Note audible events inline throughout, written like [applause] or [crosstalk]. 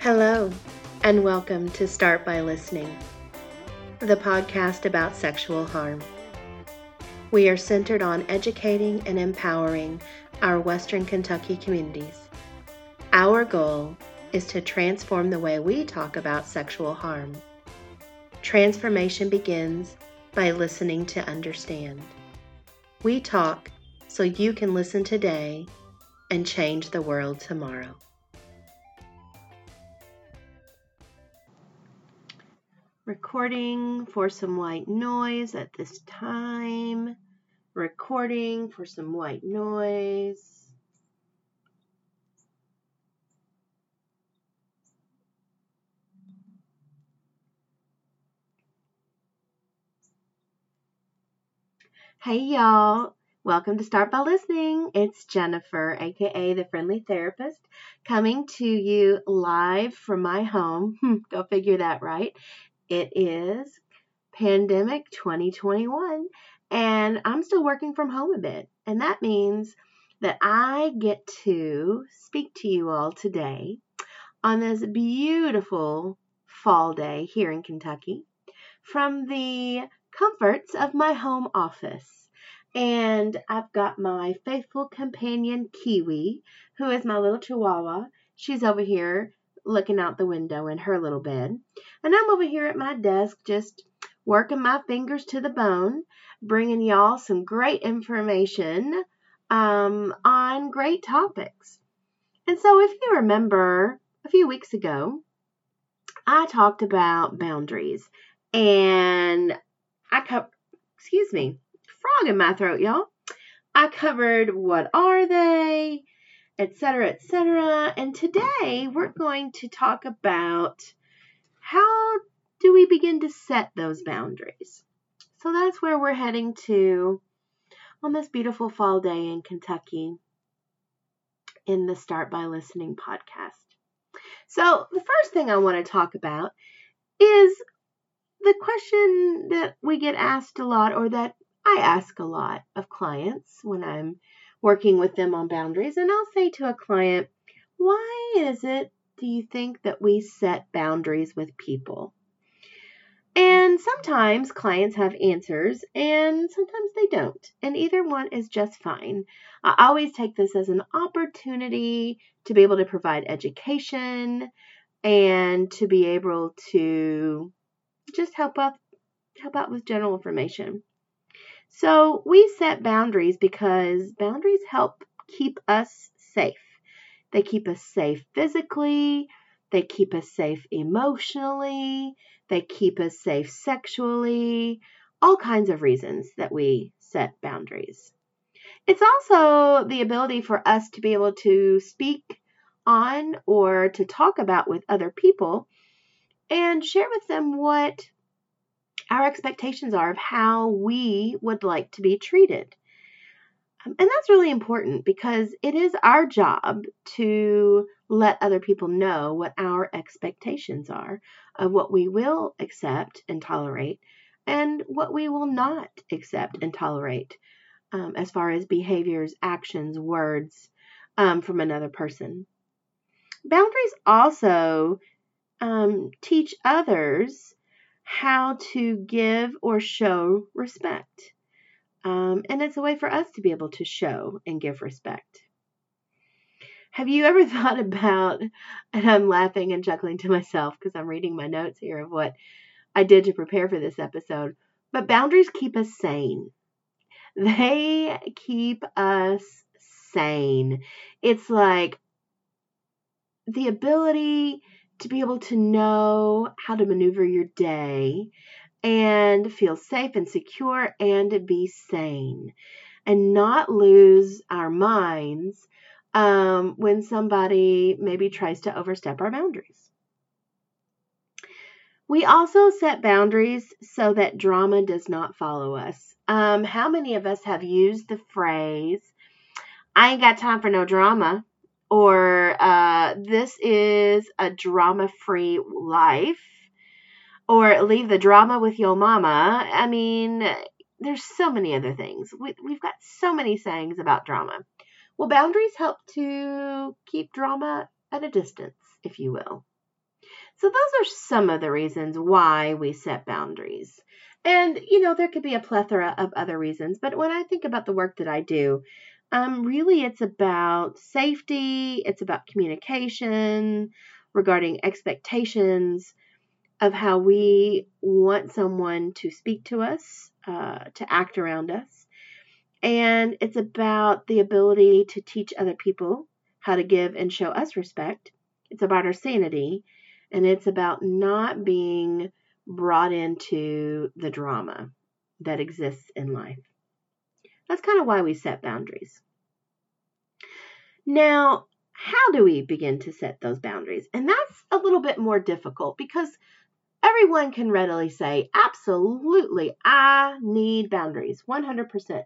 Hello, and welcome to Start by Listening, the podcast about sexual harm. We are centered on educating and empowering our Western Kentucky communities. Our goal is to transform the way we talk about sexual harm. Transformation begins by listening to understand. We talk so you can listen today and change the world tomorrow. Recording for some white noise at this time. Recording for some white noise. Hey y'all, welcome to Start by Listening. It's Jennifer, aka the Friendly Therapist, coming to you live from my home. [laughs] Go figure that right. It is pandemic 2021, and I'm still working from home a bit. And that means that I get to speak to you all today on this beautiful fall day here in Kentucky from the comforts of my home office. And I've got my faithful companion Kiwi, who is my little chihuahua. She's over here looking out the window in her little bed. And I'm over here at my desk just working my fingers to the bone, bringing y'all some great information um, on great topics. And so, if you remember a few weeks ago, I talked about boundaries and I covered, excuse me, frog in my throat, y'all. I covered what are they, etc., etc. And today we're going to talk about how do we begin to set those boundaries. So that's where we're heading to on this beautiful fall day in Kentucky in the Start by Listening podcast. So, the first thing I want to talk about is the question that we get asked a lot, or that I ask a lot of clients when I'm working with them on boundaries. And I'll say to a client, why is it, do you think, that we set boundaries with people? And sometimes clients have answers and sometimes they don't. And either one is just fine. I always take this as an opportunity to be able to provide education and to be able to just help out help out with general information. So we set boundaries because boundaries help keep us safe. They keep us safe physically, they keep us safe emotionally, they keep us safe sexually, all kinds of reasons that we set boundaries. It's also the ability for us to be able to speak on or to talk about with other people and share with them what our expectations are of how we would like to be treated. Um, and that's really important because it is our job to let other people know what our expectations are of what we will accept and tolerate and what we will not accept and tolerate um, as far as behaviors, actions, words um, from another person. Boundaries also um, teach others how to give or show respect. Um, and it's a way for us to be able to show and give respect. Have you ever [laughs] thought about, and I'm laughing and chuckling to myself because I'm reading my notes here of what I did to prepare for this episode, but boundaries keep us sane. They keep us sane. It's like the ability to be able to know how to maneuver your day and feel safe and secure and be sane and not lose our minds um, when somebody maybe tries to overstep our boundaries. We also set boundaries so that drama does not follow us. Um, how many of us have used the phrase, I ain't got time for no drama, or uh, this is a drama free life, or leave the drama with your mama. I mean, there's so many other things. We, we've got so many sayings about drama. Well, boundaries help to keep drama at a distance, if you will. So, those are some of the reasons why we set boundaries. And, you know, there could be a plethora of other reasons, but when I think about the work that I do, um, really it's about safety, it's about communication regarding expectations of how we want someone to speak to us, uh, to act around us. And it's about the ability to teach other people how to give and show us respect. It's about our sanity and it's about not being brought into the drama that exists in life. That's kind of why we set boundaries. Now, how do we begin to set those boundaries? And that's a little bit more difficult because everyone can readily say, absolutely, I need boundaries 100%.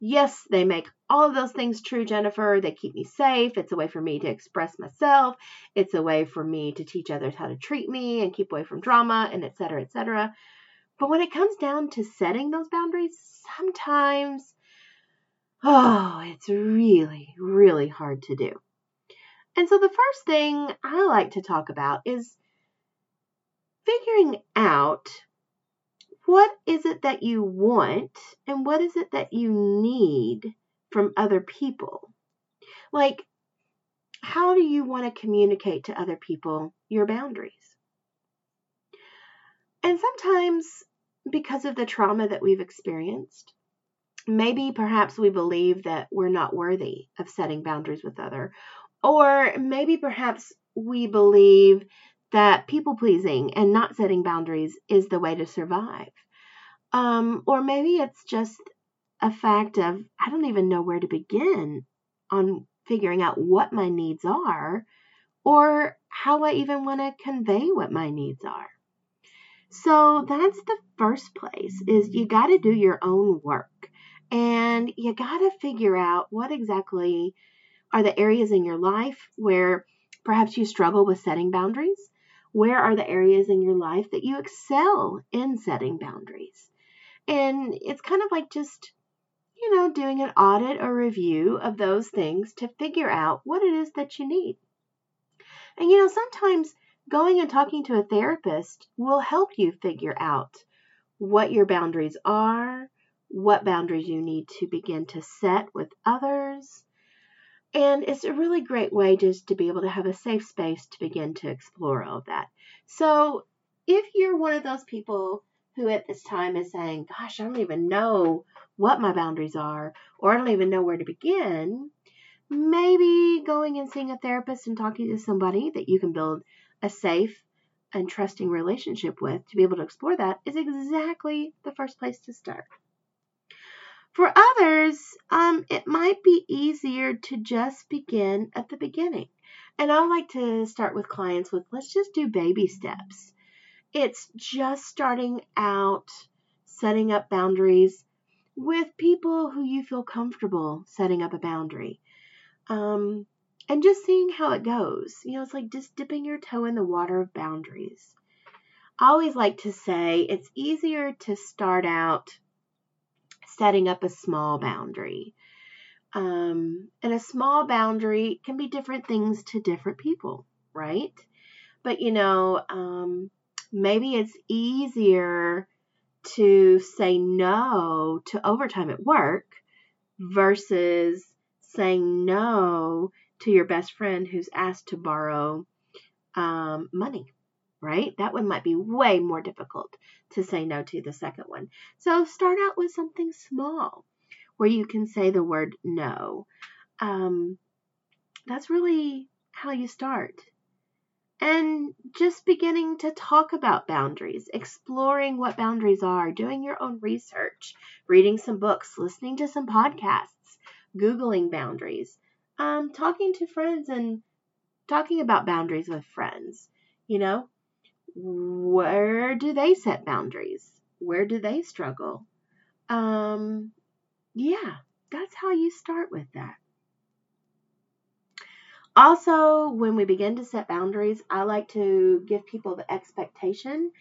Yes, they make all of those things true, Jennifer. They keep me safe. It's a way for me to express myself. It's a way for me to teach others how to treat me and keep away from drama and et cetera, et cetera. But when it comes down to setting those boundaries, sometimes, oh, it's really, really hard to do. And so the first thing I like to talk about is figuring out what is it that you want and what is it that you need from other people? Like, how do you want to communicate to other people your boundaries? And sometimes, because of the trauma that we've experienced, maybe perhaps we believe that we're not worthy of setting boundaries with other or maybe perhaps we believe that people pleasing and not setting boundaries is the way to survive. Um, or maybe it's just a fact of I don't even know where to begin on figuring out what my needs are or how I even want to convey what my needs are. So that's the first place is you got to do your own work and you got to figure out what exactly are the areas in your life where perhaps you struggle with setting boundaries where are the areas in your life that you excel in setting boundaries? And it's kind of like just, you know, doing an audit or review of those things to figure out what it is that you need. And, you know, sometimes going and talking to a therapist will help you figure out what your boundaries are, what boundaries you need to begin to set with others, and it's a really great way just to be able to have a safe space to begin to explore all of that. So if you're one of those people who at this time is saying, Gosh, I don't even know what my boundaries are, or I don't even know where to begin, maybe going and seeing a therapist and talking to somebody that you can build a safe and trusting relationship with to be able to explore that is exactly the first place to start. For others, um, it might be easier to just begin at the beginning. And I like to start with clients with let's just do baby steps. It's just starting out setting up boundaries with people who you feel comfortable setting up a boundary. Um, and just seeing how it goes. You know, it's like just dipping your toe in the water of boundaries. I always like to say it's easier to start out setting up a small boundary. Um, and a small boundary can be different things to different people, right? But you know, um, maybe it's easier to say no to overtime at work versus saying no to your best friend who's asked to borrow um, money right? That one might be way more difficult to say no to the second one. So start out with something small where you can say the word no. Um, that's really how you start. And just beginning to talk about boundaries, exploring what boundaries are, doing your own research, reading some books, listening to some podcasts, Googling boundaries, um, talking to friends and talking about boundaries with friends. You know, where do they set boundaries? Where do they struggle? Um, yeah, that's how you start with that. Also, when we begin to set boundaries, I like to give people the expectation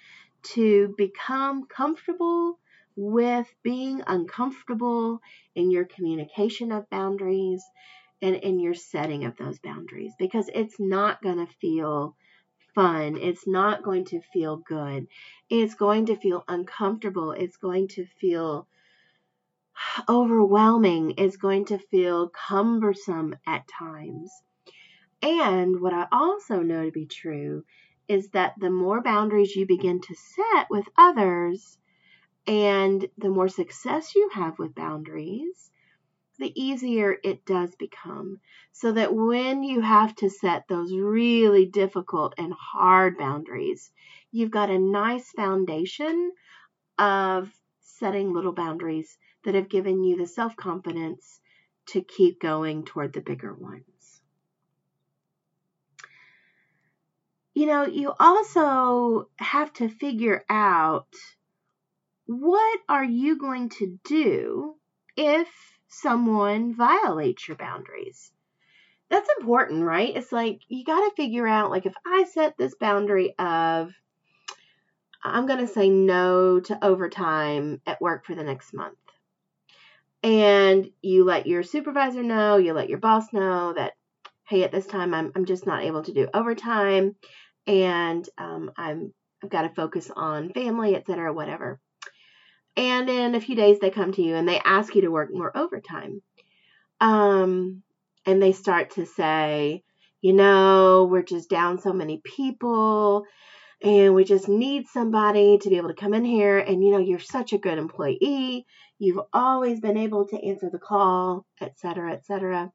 to become comfortable with being uncomfortable in your communication of boundaries and in your setting of those boundaries because it's not going to feel fun. It's not going to feel good. It's going to feel uncomfortable. It's going to feel overwhelming. It's going to feel cumbersome at times. And what I also know to be true is that the more boundaries you begin to set with others and the more success you have with boundaries, the easier it does become. So that when you have to set those really difficult and hard boundaries, you've got a nice foundation of setting little boundaries that have given you the self confidence to keep going toward the bigger ones. You know, you also have to figure out what are you going to do if someone violates your boundaries? That's important, right? It's like you got to figure out like if I set this boundary of I'm going to say no to overtime at work for the next month. And you let your supervisor know, you let your boss know that, hey, at this time I'm, I'm just not able to do overtime and um, I'm, I've got to focus on family, etc., whatever. And in a few days, they come to you and they ask you to work more overtime. Um, and they start to say, you know, we're just down so many people and we just need somebody to be able to come in here. And, you know, you're such a good employee. You've always been able to answer the call, etc., etc.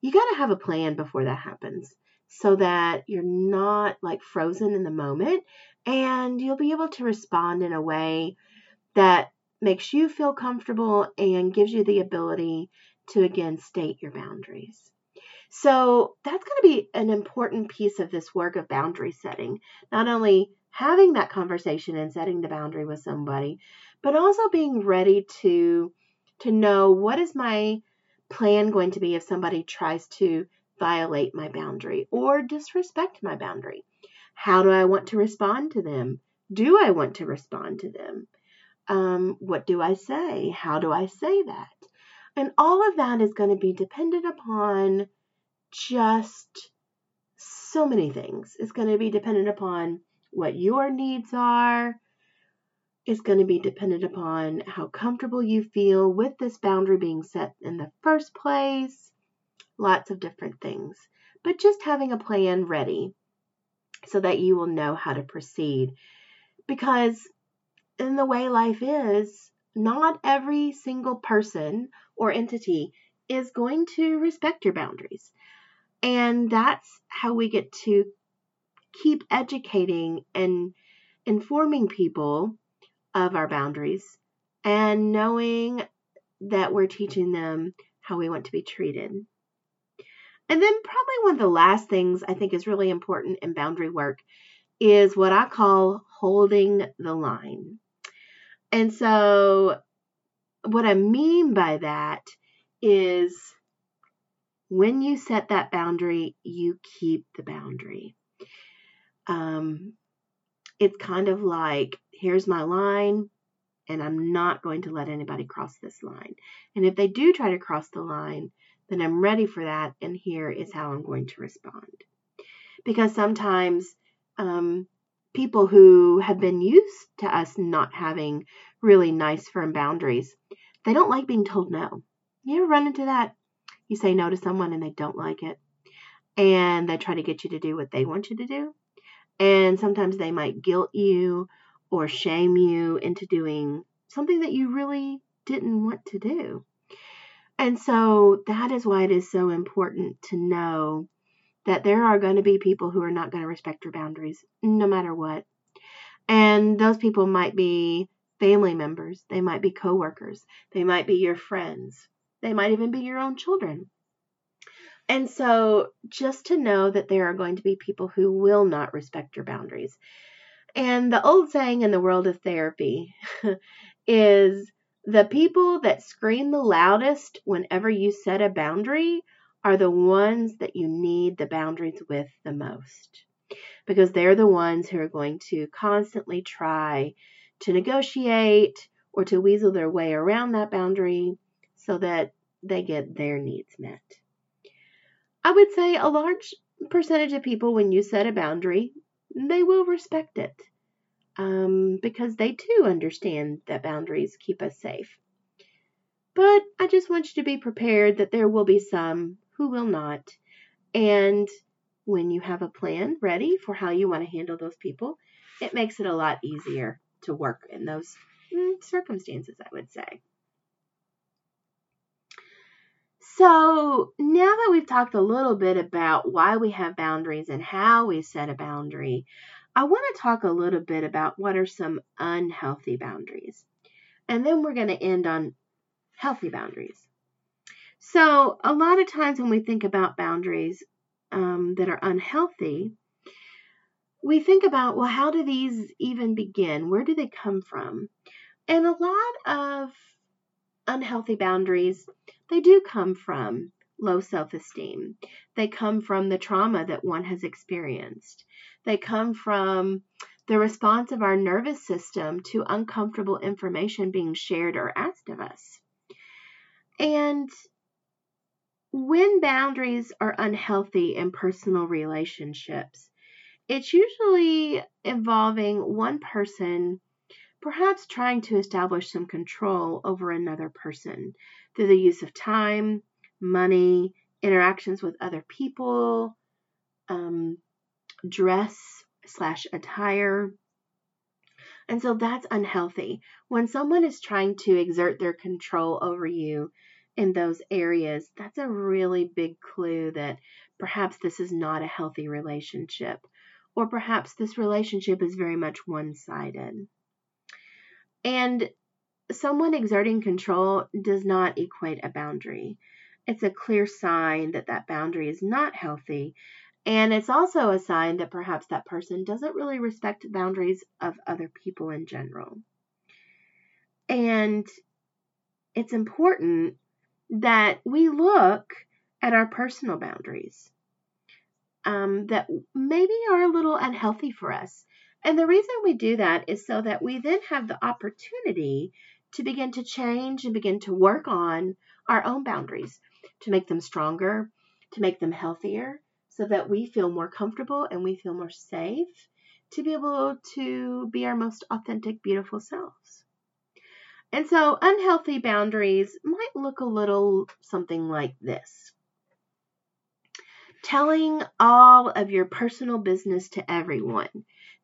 You got to have a plan before that happens so that you're not like frozen in the moment and you'll be able to respond in a way that makes you feel comfortable and gives you the ability to again state your boundaries. So that's going to be an important piece of this work of boundary setting. Not only having that conversation and setting the boundary with somebody, but also being ready to to know what is my plan going to be if somebody tries to violate my boundary or disrespect my boundary. How do I want to respond to them? Do I want to respond to them? Um, what do I say? How do I say that? And all of that is going to be dependent upon just so many things. It's going to be dependent upon what your needs are. It's going to be dependent upon how comfortable you feel with this boundary being set in the first place. Lots of different things. But just having a plan ready so that you will know how to proceed. Because in the way life is, not every single person or entity is going to respect your boundaries. And that's how we get to keep educating and informing people of our boundaries and knowing that we're teaching them how we want to be treated. And then, probably one of the last things I think is really important in boundary work is what I call holding the line. And so, what I mean by that is when you set that boundary, you keep the boundary. Um, it's kind of like here's my line, and I'm not going to let anybody cross this line. And if they do try to cross the line, then I'm ready for that, and here is how I'm going to respond. Because sometimes um, people who have been used to us not having really nice, firm boundaries, they don't like being told no. You ever run into that? You say no to someone and they don't like it, and they try to get you to do what they want you to do. And sometimes they might guilt you or shame you into doing something that you really didn't want to do. And so that is why it is so important to know that there are going to be people who are not going to respect your boundaries no matter what. And those people might be family members, they might be coworkers, they might be your friends, they might even be your own children. And so just to know that there are going to be people who will not respect your boundaries. And the old saying in the world of therapy [laughs] is the people that scream the loudest whenever you set a boundary are the ones that you need the boundaries with the most because they're the ones who are going to constantly try to negotiate or to weasel their way around that boundary so that they get their needs met. I would say a large percentage of people, when you set a boundary, they will respect it um, because they too understand that boundaries keep us safe. But I just want you to be prepared that there will be some who will not. And when you have a plan ready for how you want to handle those people, it makes it a lot easier to work in those mm, circumstances, I would say. So now that we've talked a little bit about why we have boundaries and how we set a boundary, I want to talk a little bit about what are some unhealthy boundaries. And then we're going to end on healthy boundaries. So, a lot of times when we think about boundaries um, that are unhealthy, we think about, well, how do these even begin? Where do they come from? And a lot of unhealthy boundaries, they do come from low self esteem. They come from the trauma that one has experienced. They come from the response of our nervous system to uncomfortable information being shared or asked of us. And when boundaries are unhealthy in personal relationships, it's usually involving one person perhaps trying to establish some control over another person through the use of time, money, interactions with other people, um, dress slash attire. And so that's unhealthy. When someone is trying to exert their control over you in those areas, that's a really big clue that perhaps this is not a healthy relationship, or perhaps this relationship is very much one sided. And someone exerting control does not equate a boundary. It's a clear sign that that boundary is not healthy. And it's also a sign that perhaps that person doesn't really respect boundaries of other people in general. And it's important that we look at our personal boundaries um, that maybe are a little unhealthy for us. And the reason we do that is so that we then have the opportunity to begin to change and begin to work on our own boundaries to make them stronger, to make them healthier, so that we feel more comfortable and we feel more safe to be able to be our most authentic, beautiful selves. And so unhealthy boundaries might look a little something like this. Telling all of your personal business to everyone.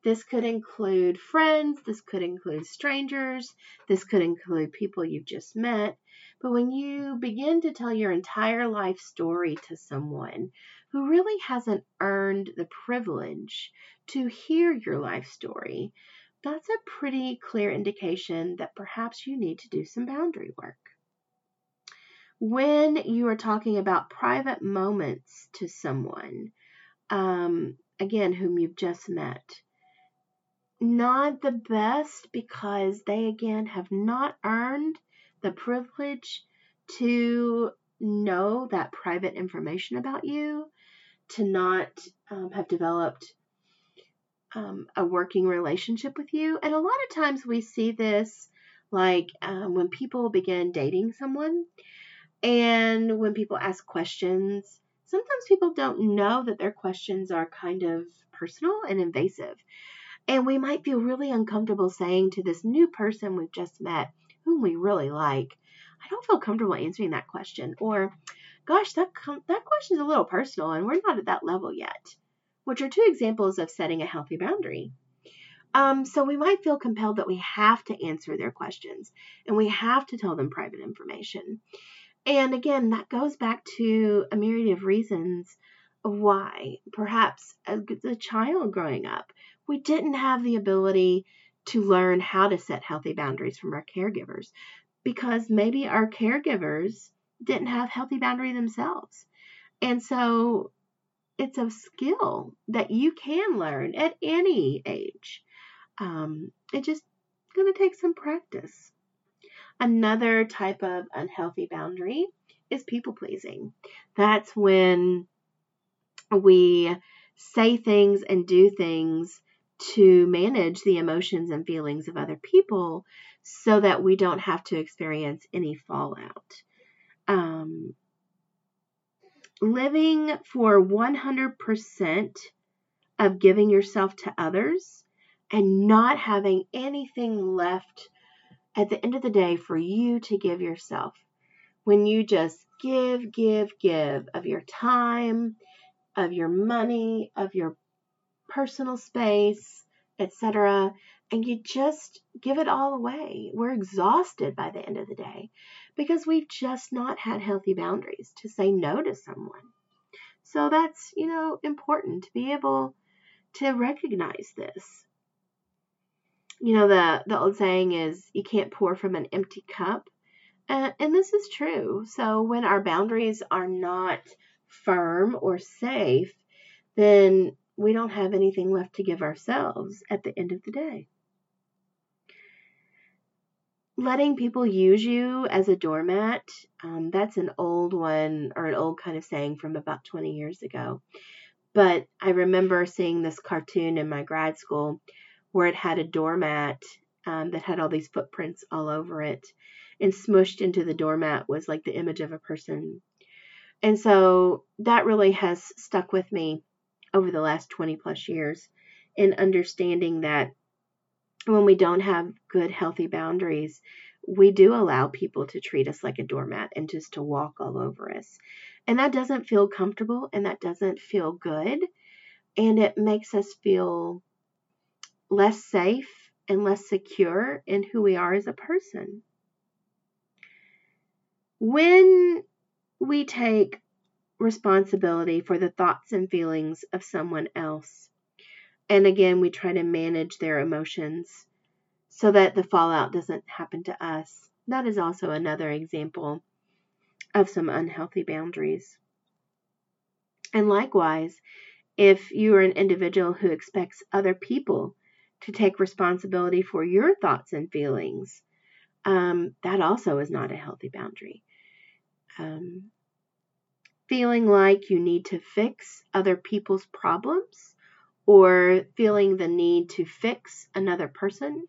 This could include friends, this could include strangers, this could include people you've just met. But when you begin to tell your entire life story to someone who really hasn't earned the privilege to hear your life story, that's a pretty clear indication that perhaps you need to do some boundary work. When you are talking about private moments to someone, um, again, whom you've just met, not the best because they, again, have not earned the privilege to know that private information about you, to not um, have developed um, a working relationship with you. And a lot of times we see this like um, when people begin dating someone and when people ask questions, sometimes people don't know that their questions are kind of personal and invasive. And we might feel really uncomfortable saying to this new person we've just met, whom we really like, I don't feel comfortable answering that question. Or, gosh, that, com- that question is a little personal and we're not at that level yet which are two examples of setting a healthy boundary. Um, so we might feel compelled that we have to answer their questions and we have to tell them private information. And again, that goes back to a myriad of reasons why. Perhaps as a child growing up, we didn't have the ability to learn how to set healthy boundaries from our caregivers because maybe our caregivers didn't have healthy boundary themselves. And so it's a skill that you can learn at any age. Um, it just going to take some practice. Another type of unhealthy boundary is people pleasing. That's when we say things and do things to manage the emotions and feelings of other people so that we don't have to experience any fallout. Um, living for 100% of giving yourself to others and not having anything left at the end of the day for you to give yourself. When you just give, give, give of your time, of your money, of your personal space, etc. And you just give it all away. We're exhausted by the end of the day because we've just not had healthy boundaries to say no to someone. So that's, you know, important to be able to recognize this. You know, the, the old saying is you can't pour from an empty cup. Uh, and this is true. So when our boundaries are not firm or safe, then we don't have anything left to give ourselves at the end of the day. Letting people use you as a doormat, um, that's an old one or an old kind of saying from about 20 years ago. But I remember seeing this cartoon in my grad school where it had a doormat um, that had all these footprints all over it. And smushed into the doormat was like the image of a person. And so that really has stuck with me over the last 20 plus years in understanding that when we don't have good, healthy boundaries, we do allow people to treat us like a doormat and just to walk all over us. And that doesn't feel comfortable and that doesn't feel good. And it makes us feel less safe and less secure in who we are as a person. When we take responsibility for the thoughts and feelings of someone else. And again, we try to manage their emotions so that the fallout doesn't happen to us. That is also another example of some unhealthy boundaries. And likewise, if you are an individual who expects other people to take responsibility for your thoughts and feelings, um, that also is not a healthy boundary. Um, feeling like you need to fix other people's problems or feeling the need to fix another person,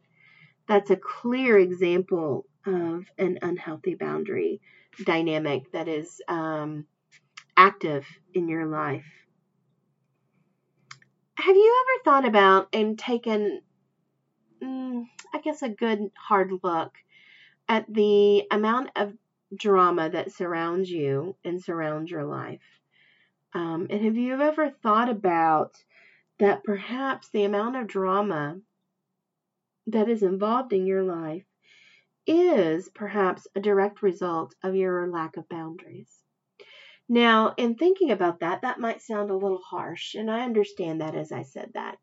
that's a clear example of an unhealthy boundary dynamic that is um, active in your life. Have you ever thought about and taken, mm, I guess, a good hard look at the amount of drama that surrounds you and surrounds your life. Um, and have you ever thought about that perhaps the amount of drama that is involved in your life is perhaps a direct result of your lack of boundaries? Now, in thinking about that, that might sound a little harsh, and I understand that as I said that.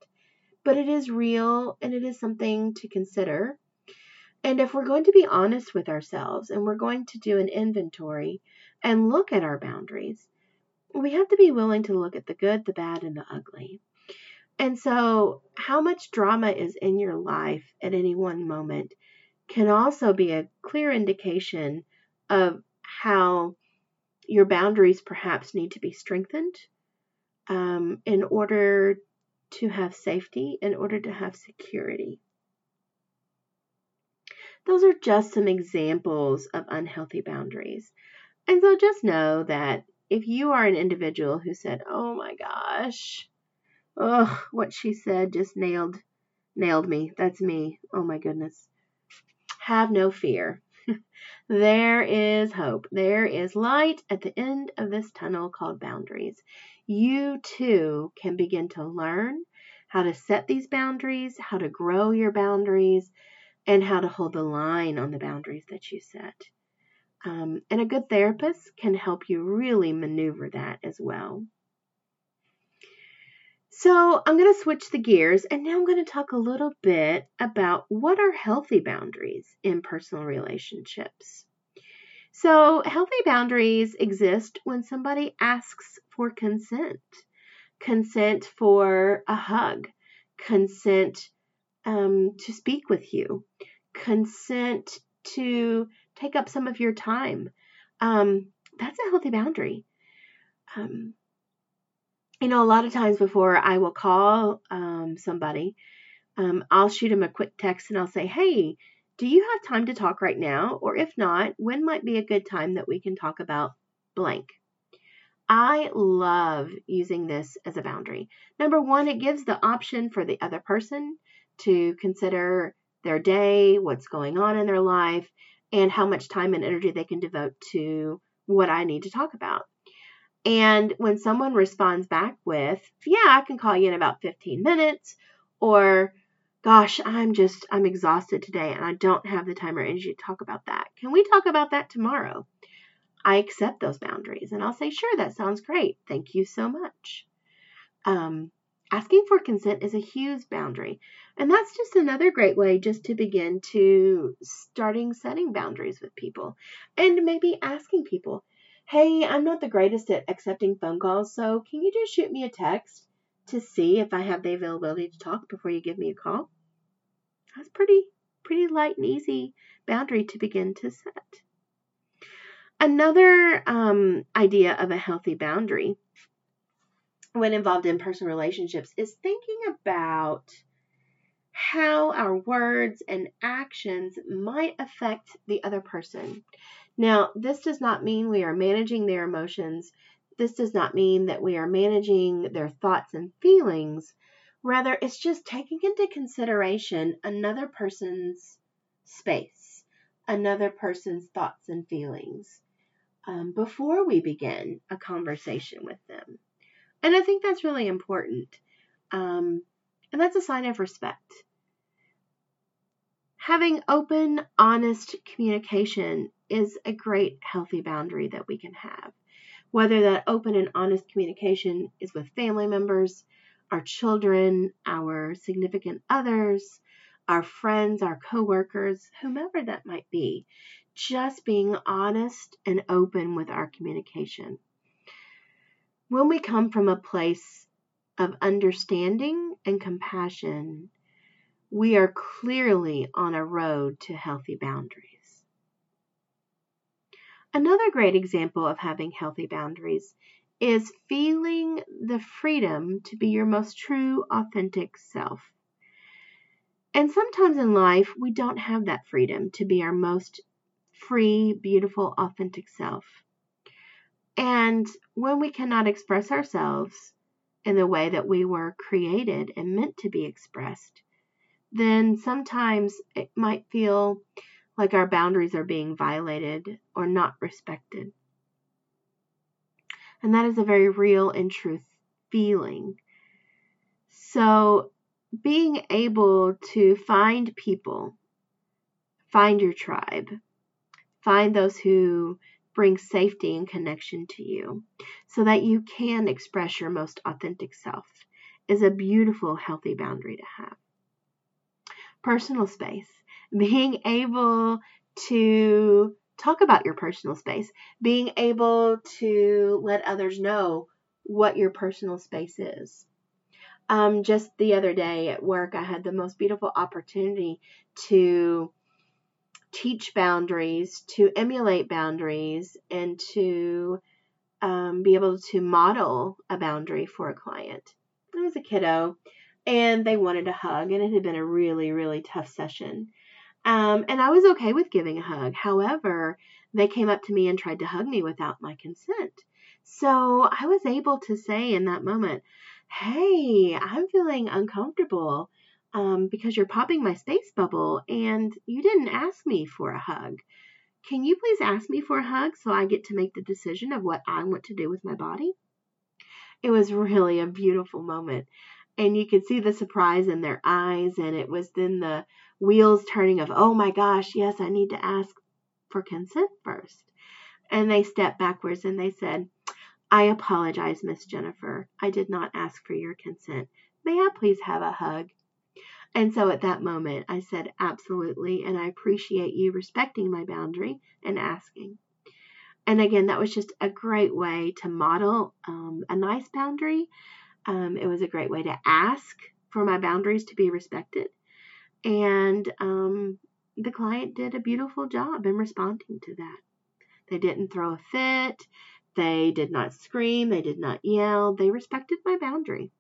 But it is real and it is something to consider and if we're going to be honest with ourselves and we're going to do an inventory and look at our boundaries, we have to be willing to look at the good, the bad, and the ugly. And so, how much drama is in your life at any one moment can also be a clear indication of how your boundaries perhaps need to be strengthened um, in order to have safety, in order to have security. Those are just some examples of unhealthy boundaries. And so just know that if you are an individual who said, "Oh my gosh, oh, what she said just nailed nailed me. That's me. Oh my goodness." Have no fear. [laughs] there is hope. There is light at the end of this tunnel called boundaries. You too can begin to learn how to set these boundaries, how to grow your boundaries, and how to hold the line on the boundaries that you set. Um, and a good therapist can help you really maneuver that as well. So, I'm going to switch the gears and now I'm going to talk a little bit about what are healthy boundaries in personal relationships. So, healthy boundaries exist when somebody asks for consent consent for a hug, consent um, to speak with you, consent to take up some of your time. Um, that's a healthy boundary. Um, you know, a lot of times before I will call um, somebody, um, I'll shoot them a quick text and I'll say, hey, do you have time to talk right now? Or if not, when might be a good time that we can talk about blank? I love using this as a boundary. Number one, it gives the option for the other person to consider their day, what's going on in their life, and how much time and energy they can devote to what I need to talk about. And when someone responds back with, yeah, I can call you in about 15 minutes, or gosh, I'm just, I'm exhausted today and I don't have the time or energy to talk about that. Can we talk about that tomorrow? I accept those boundaries and I'll say, sure, that sounds great. Thank you so much. Um, asking for consent is a huge boundary. And that's just another great way just to begin to starting setting boundaries with people and maybe asking people, hey, I'm not the greatest at accepting phone calls, so can you just shoot me a text to see if I have the availability to talk before you give me a call? That's pretty pretty light and easy boundary to begin to set. Another um, idea of a healthy boundary when involved in personal relationships is thinking about how our words and actions might affect the other person. Now, this does not mean we are managing their emotions. This does not mean that we are managing their thoughts and feelings. Rather, it's just taking into consideration another person's space, another person's thoughts and feelings um, before we begin a conversation with them. And I think that's really important. Um, and that's a sign of respect. Having open, honest communication is a great, healthy boundary that we can have. Whether that open and honest communication is with family members, our children, our significant others, our friends, our coworkers, whomever that might be just being honest and open with our communication. When we come from a place of understanding and compassion, we are clearly on a road to healthy boundaries. Another great example of having healthy boundaries is feeling the freedom to be your most true, authentic self. And sometimes in life, we don't have that freedom to be our most free, beautiful, authentic self. And when we cannot express ourselves in the way that we were created and meant to be expressed, then sometimes it might feel like our boundaries are being violated or not respected. And that is a very real and true feeling. So, being able to find people, find your tribe, Find those who bring safety and connection to you so that you can express your most authentic self is a beautiful, healthy boundary to have. Personal space. Being able to talk about your personal space, being able to let others know what your personal space is. Um, just the other day at work, I had the most beautiful opportunity to teach boundaries, to emulate boundaries, and to um, be able to model a boundary for a client. It was a kiddo, and they wanted a hug, and it had been a really, really tough session. Um, and I was okay with giving a hug. However, they came up to me and tried to hug me without my consent. So I was able to say in that moment, Hey, I'm feeling uncomfortable um, because you're popping my space bubble and you didn't ask me for a hug. Can you please ask me for a hug so I get to make the decision of what I want to do with my body? It was really a beautiful moment. And you could see the surprise in their eyes, and it was then the wheels turning of, oh my gosh, yes, I need to ask for consent first. And they stepped backwards and they said, I apologize, Miss Jennifer. I did not ask for your consent. May I please have a hug? And so at that moment, I said, absolutely. And I appreciate you respecting my boundary and asking. And again, that was just a great way to model um, a nice boundary. Um, it was a great way to ask for my boundaries to be respected. And um, the client did a beautiful job in responding to that. They didn't throw a fit. They did not scream. They did not yell. They respected my boundary.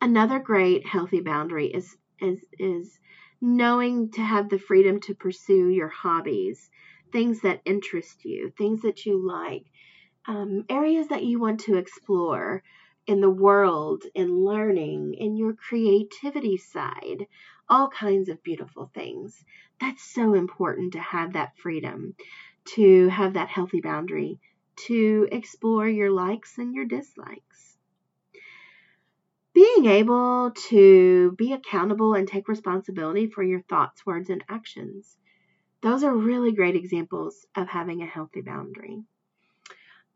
Another great healthy boundary is is is knowing to have the freedom to pursue your hobbies, things that interest you, things that you like. Um, areas that you want to explore in the world, in learning, in your creativity side, all kinds of beautiful things. That's so important to have that freedom, to have that healthy boundary, to explore your likes and your dislikes. Being able to be accountable and take responsibility for your thoughts, words, and actions. Those are really great examples of having a healthy boundary.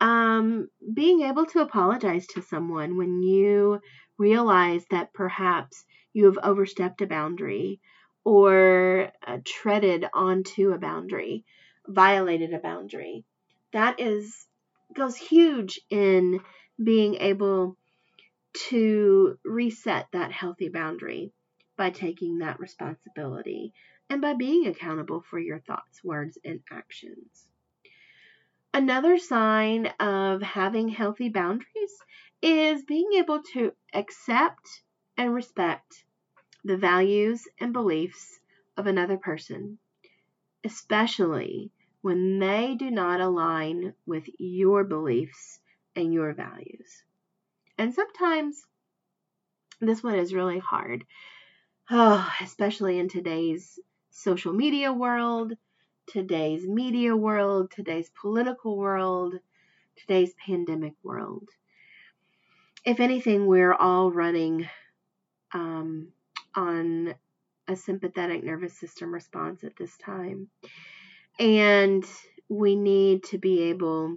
Um, being able to apologize to someone when you realize that perhaps you have overstepped a boundary or uh, treaded onto a boundary, violated a boundary. That is goes huge in being able to reset that healthy boundary by taking that responsibility and by being accountable for your thoughts, words, and actions. Another sign of having healthy boundaries is being able to accept and respect the values and beliefs of another person, especially when they do not align with your beliefs and your values. And sometimes this one is really hard, oh, [sighs] especially in today's social media world, today's media world, today's political world, today's pandemic world. If anything, we're all running um, on a sympathetic nervous system response at this time. And we need to be able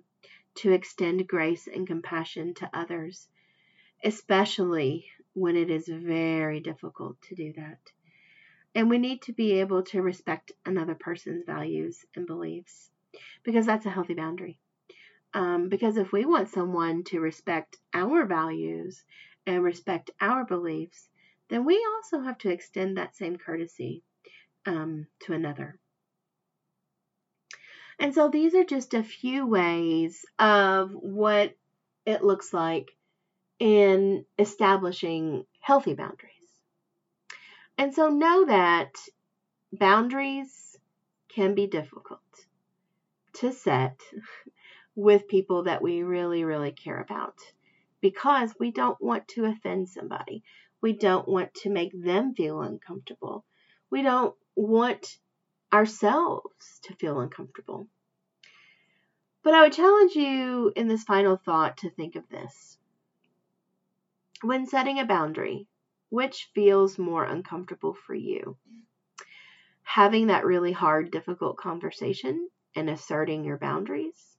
to extend grace and compassion to others, especially when it is very difficult to do that. And we need to be able to respect another person's values and beliefs because that's a healthy boundary. Um, because if we want someone to respect our values and respect our beliefs, then we also have to extend that same courtesy um, to another. And so these are just a few ways of what it looks like in establishing healthy boundaries. And so know that boundaries can be difficult to set with people that we really, really care about because we don't want to offend somebody. We don't want to make them feel uncomfortable. We don't want ourselves to feel uncomfortable. But I would challenge you in this final thought to think of this. When setting a boundary, which feels more uncomfortable for you? Having that really hard, difficult conversation and asserting your boundaries,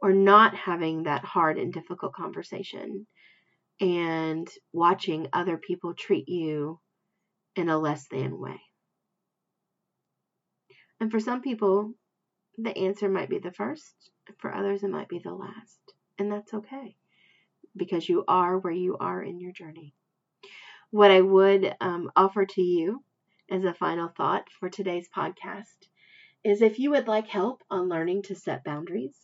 or not having that hard and difficult conversation and watching other people treat you in a less than way? And for some people, the answer might be the first. For others, it might be the last. And that's okay because you are where you are in your journey. What I would um, offer to you as a final thought for today's podcast is if you would like help on learning to set boundaries,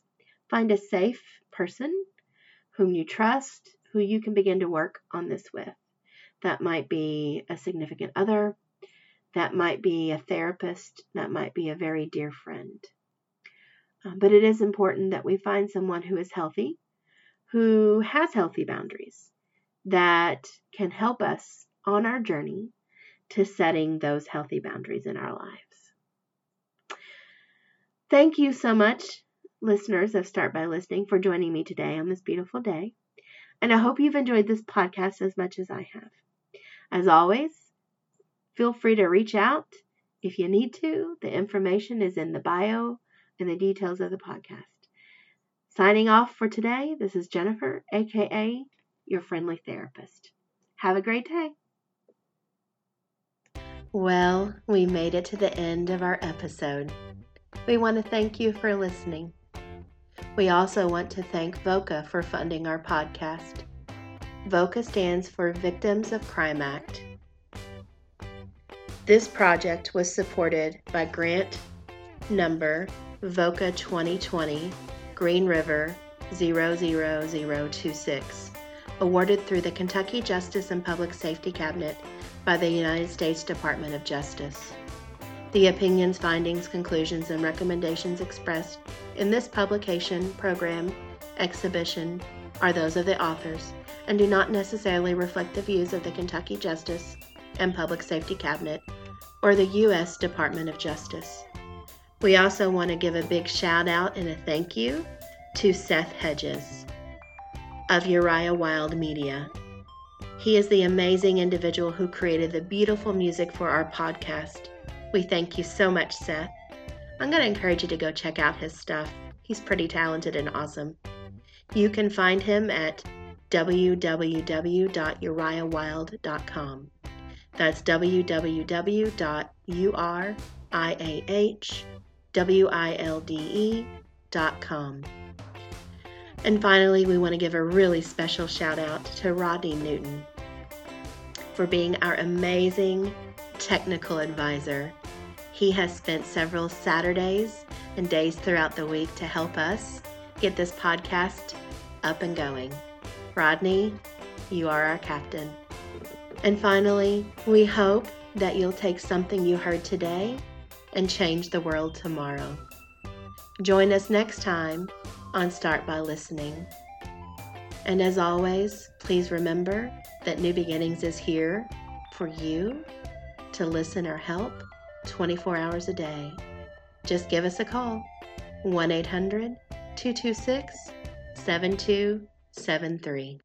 find a safe person whom you trust, who you can begin to work on this with. That might be a significant other, that might be a therapist. That might be a very dear friend. Um, but it is important that we find someone who is healthy, who has healthy boundaries, that can help us on our journey to setting those healthy boundaries in our lives. Thank you so much, listeners of Start by Listening, for joining me today on this beautiful day. And I hope you've enjoyed this podcast as much as I have. As always, Feel free to reach out if you need to. The information is in the bio and the details of the podcast. Signing off for today, this is Jennifer, aka your friendly therapist. Have a great day. Well, we made it to the end of our episode. We want to thank you for listening. We also want to thank VOCA for funding our podcast. VOCA stands for Victims of Crime Act this project was supported by grant number VOCA 2020 Green River 00026, awarded through the Kentucky Justice and Public Safety Cabinet by the United States Department of Justice. The opinions, findings, conclusions, and recommendations expressed in this publication, program, exhibition are those of the authors and do not necessarily reflect the views of the Kentucky Justice and Public Safety Cabinet or the U.S. Department of Justice. We also want to give a big shout out and a thank you to Seth Hedges of Uriah Wild Media. He is the amazing individual who created the beautiful music for our podcast. We thank you so much, Seth. I'm going to encourage you to go check out his stuff. He's pretty talented and awesome. You can find him at www.uriahwild.com. That's www.uriahwilde.com. And finally, we want to give a really special shout out to Rodney Newton for being our amazing technical advisor. He has spent several Saturdays and days throughout the week to help us get this podcast up and going. Rodney, you are our captain. And finally, we hope that you'll take something you heard today and change the world tomorrow. Join us next time on Start by Listening. And as always, please remember that New Beginnings is here for you to listen or help 24 hours a day. Just give us a call 1 800 226 7273.